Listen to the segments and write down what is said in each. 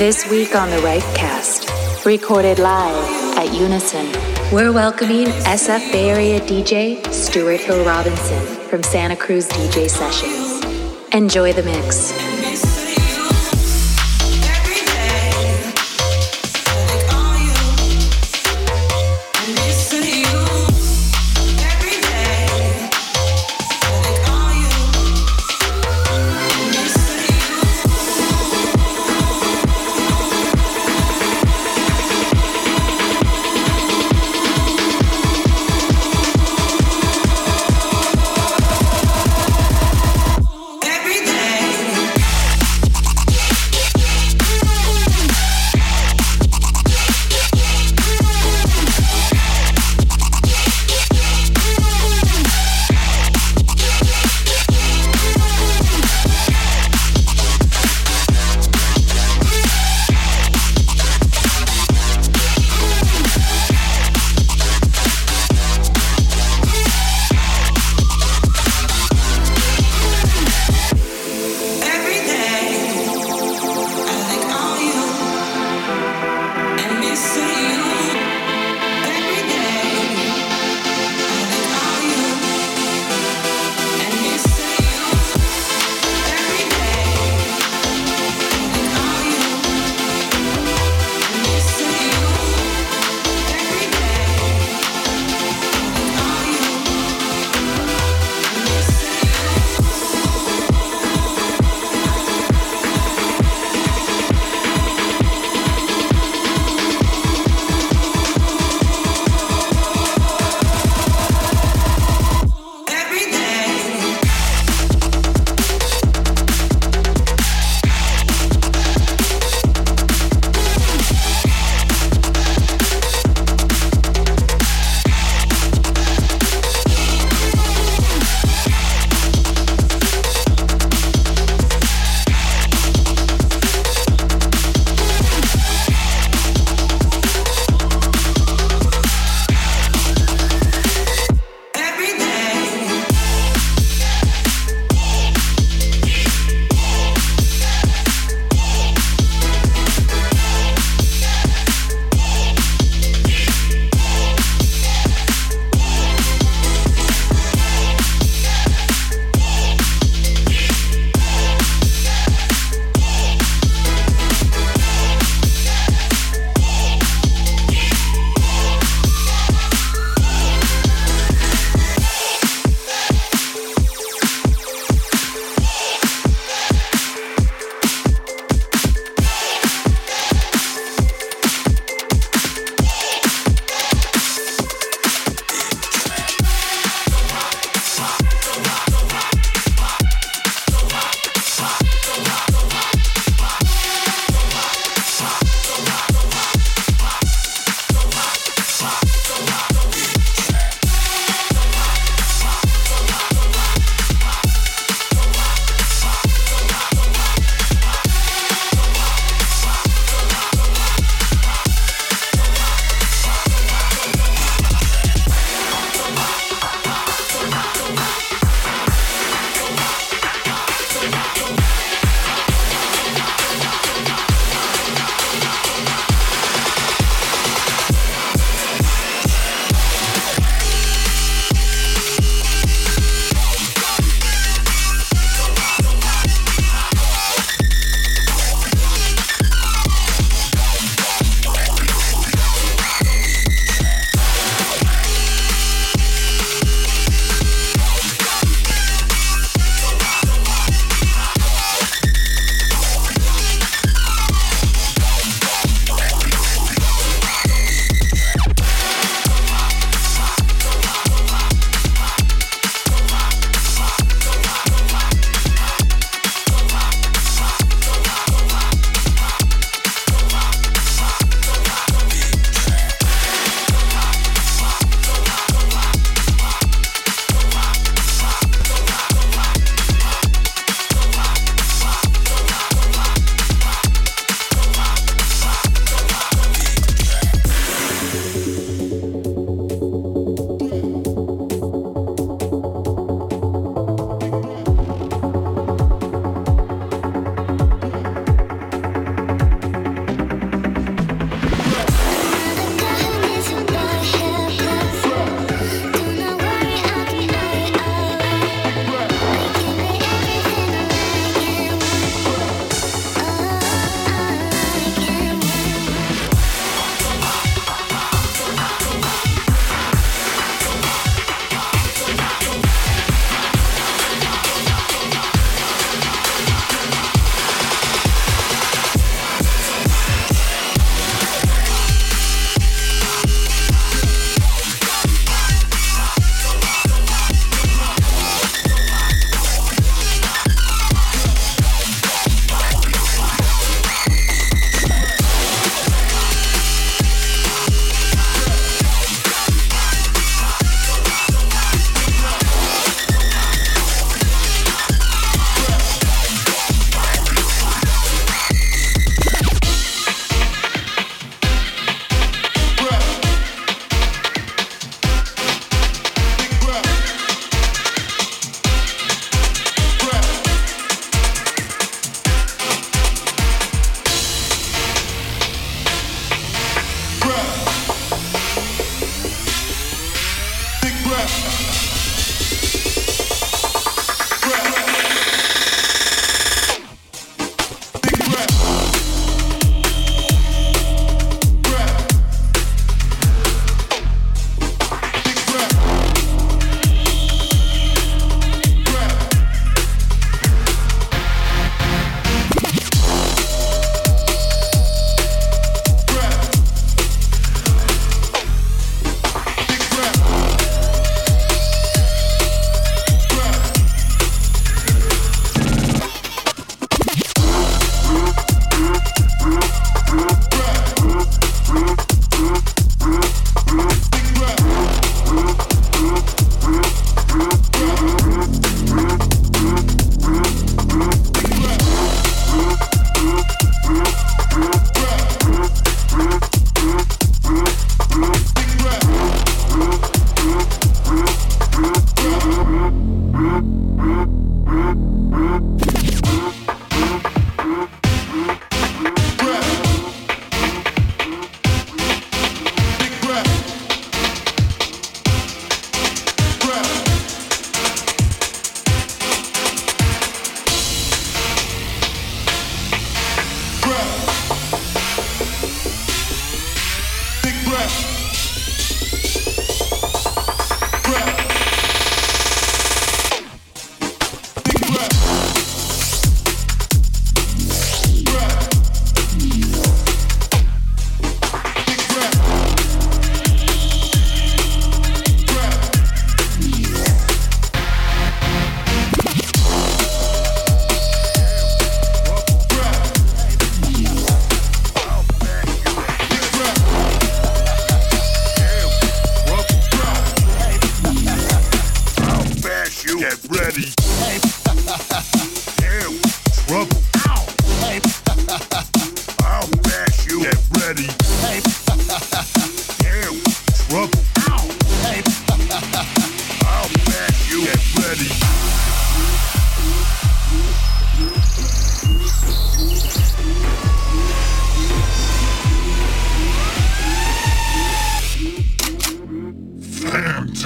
This week on the Ripecast, recorded live at Unison, we're welcoming SF Bay Area DJ Stuart Hill Robinson from Santa Cruz DJ Sessions. Enjoy the mix.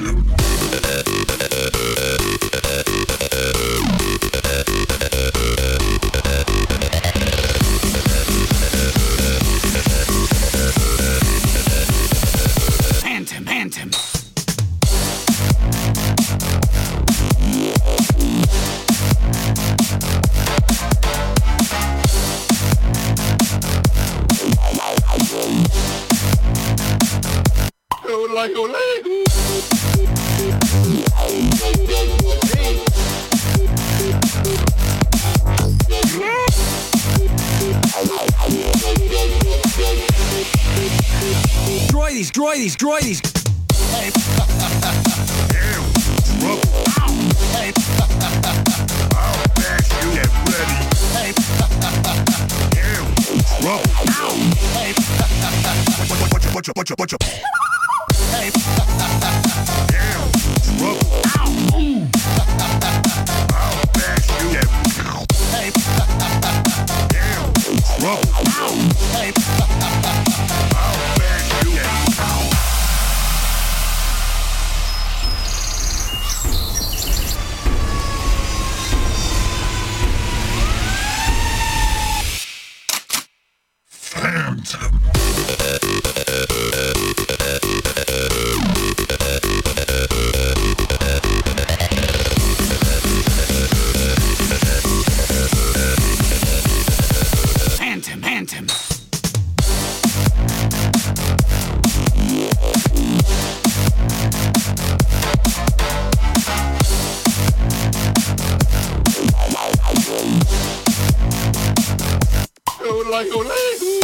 you. like, ole, ole.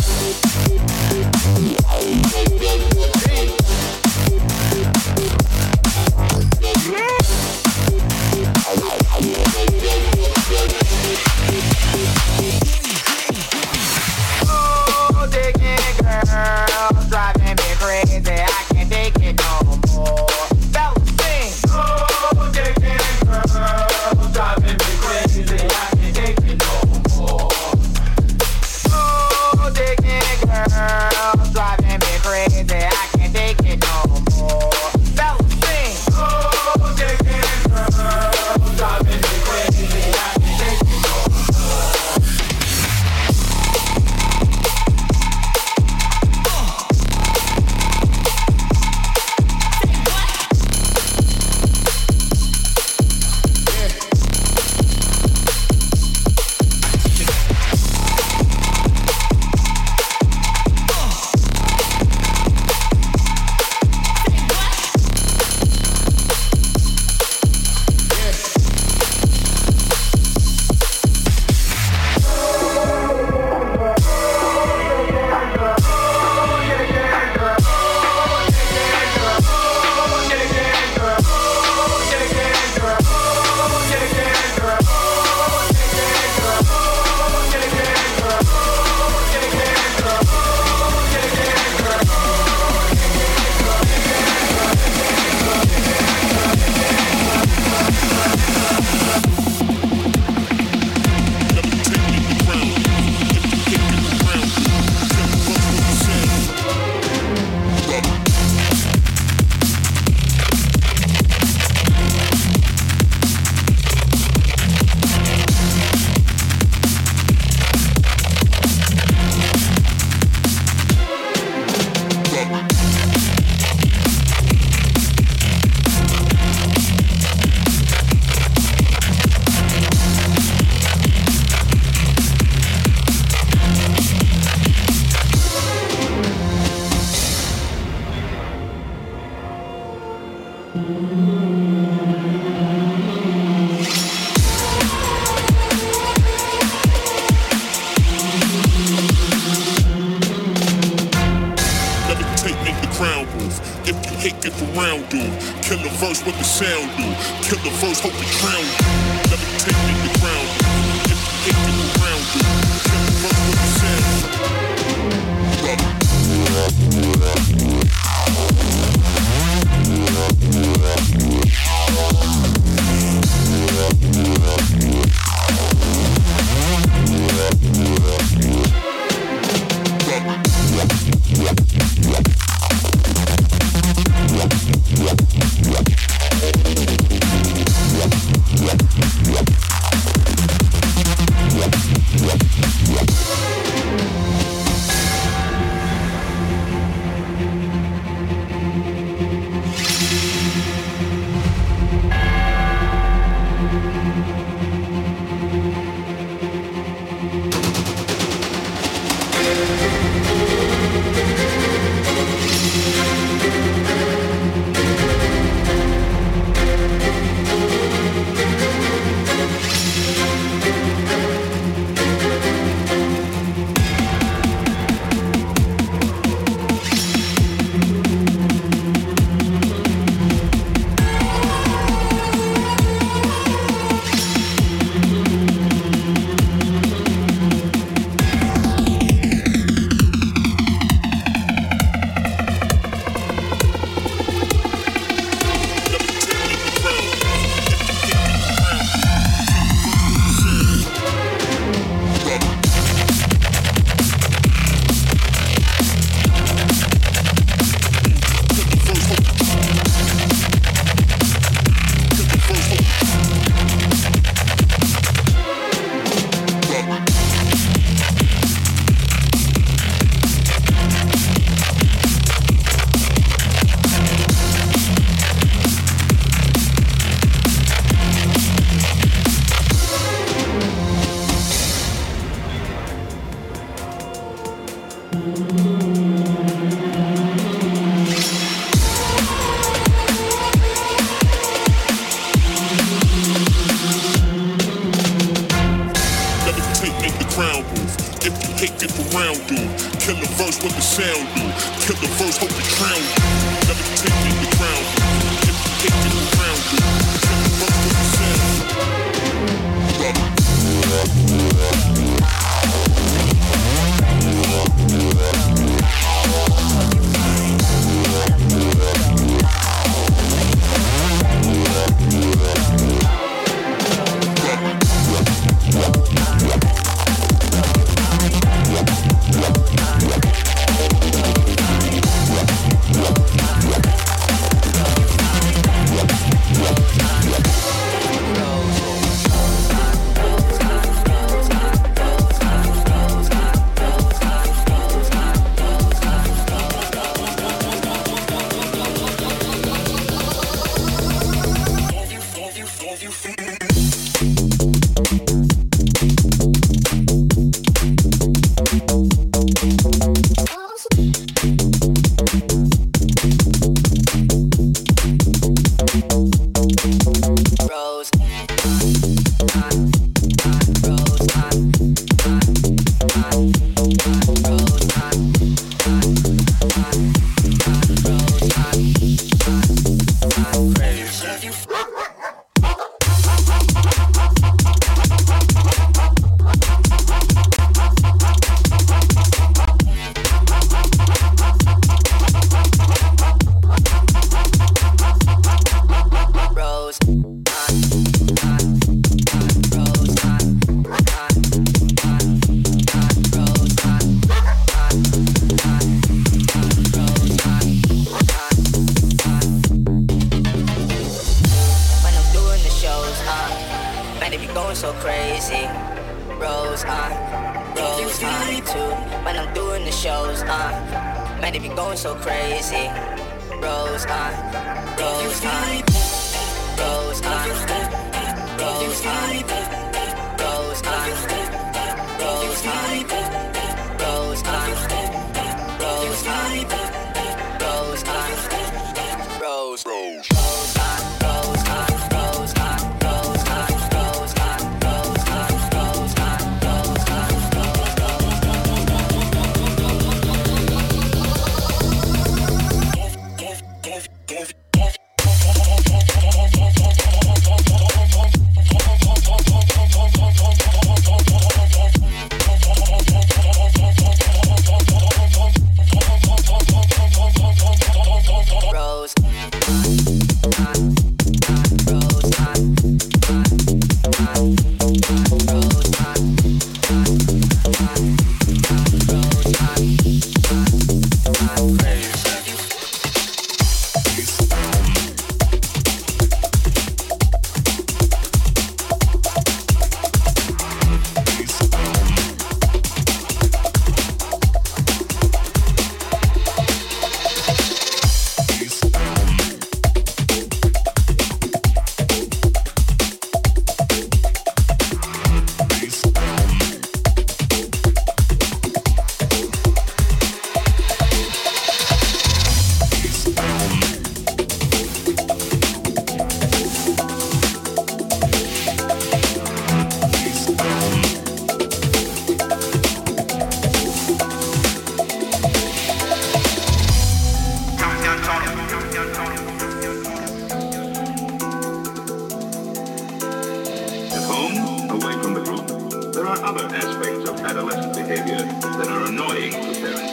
that are annoying.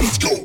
Let's go.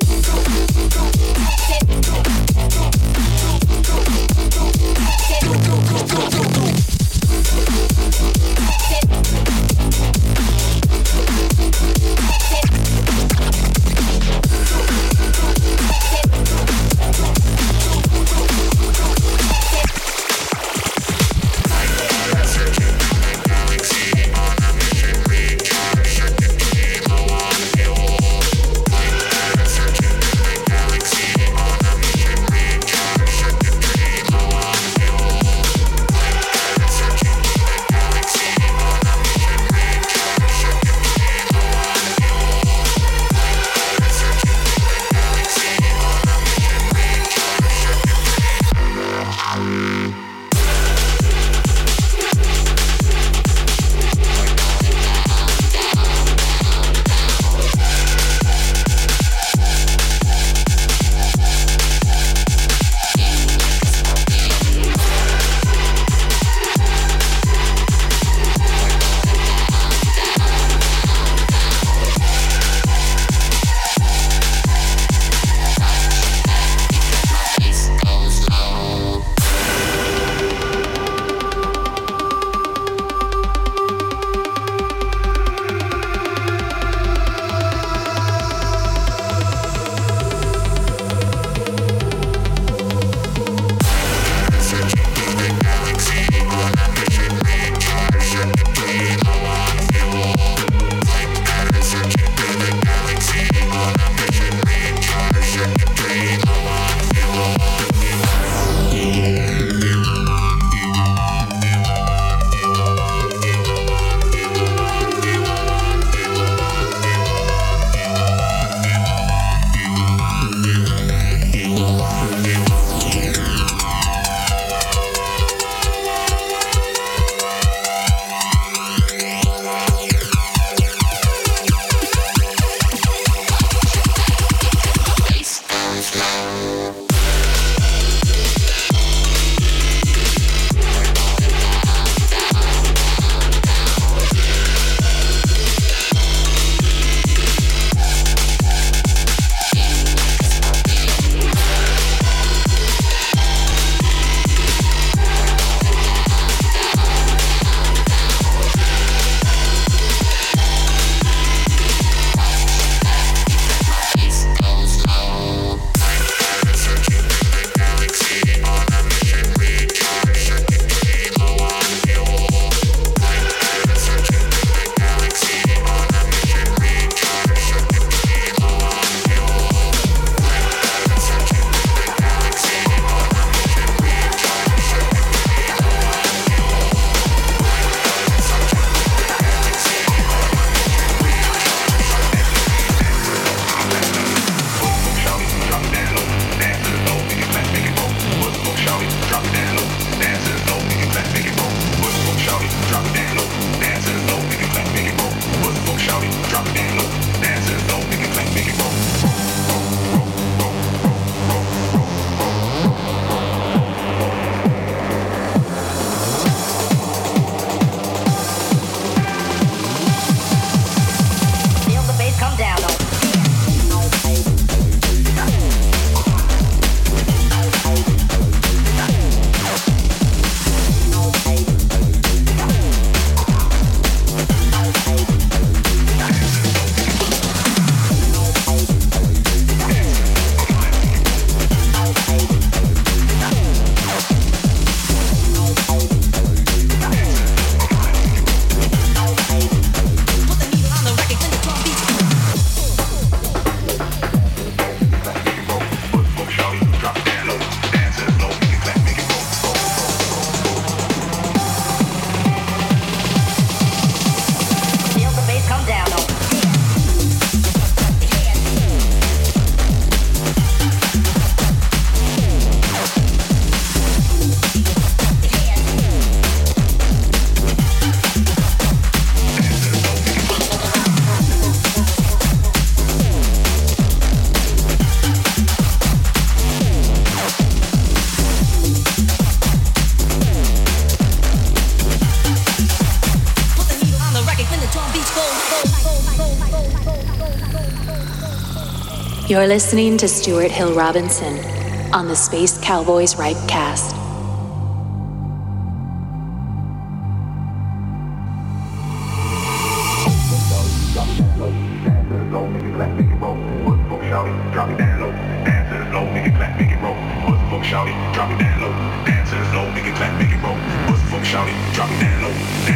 You're listening to Stuart Hill Robinson on the Space Cowboys Ripecast. Drop it down low, make it clap, make it roll. Fuck, shout it, drop it down low.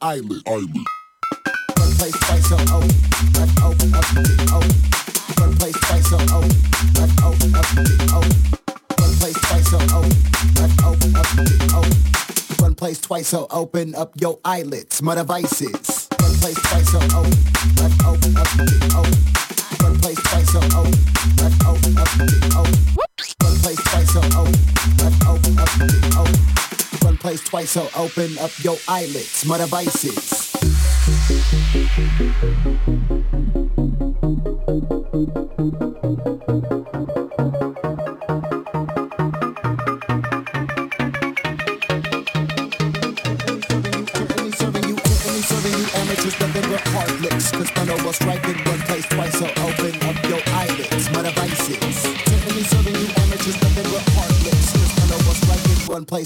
eyelid. Eyelid. One place twice, so open up, open up, open. One place twice, so open up, open up, open. One place twice, so open up, open up, open. One place twice, so open up your eyelids. My devices. One place twice, so open up, open up, open. One place twice, so open up, open up, open. One place twice, so open up, open up, open one place twice, so open up your eyelids. My devices.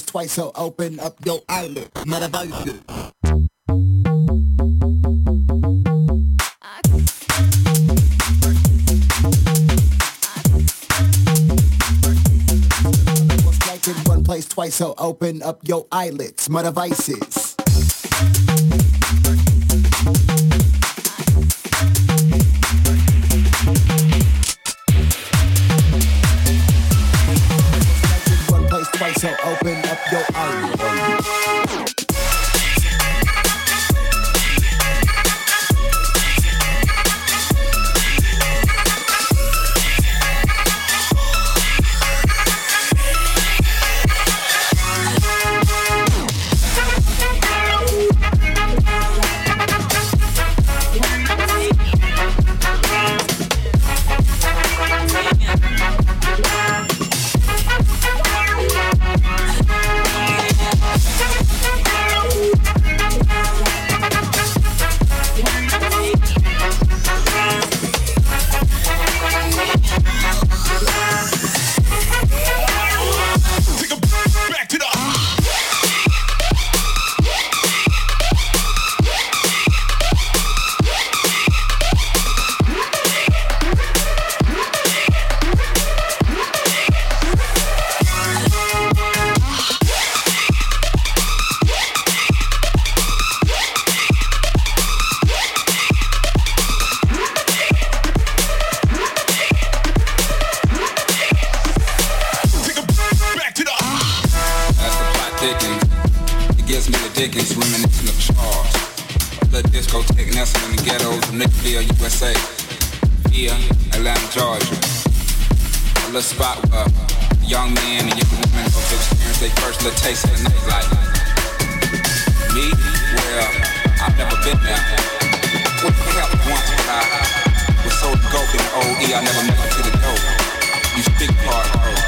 Twice, so open up your eyelid. Metaverse. One place twice, so open up your eyelids. My devices. Your eyes. they first little taste of the nightlife. Me, well, I've never been there. What the hell once when I was so dope in the OE, I never made it to the dope. You speak part, bro.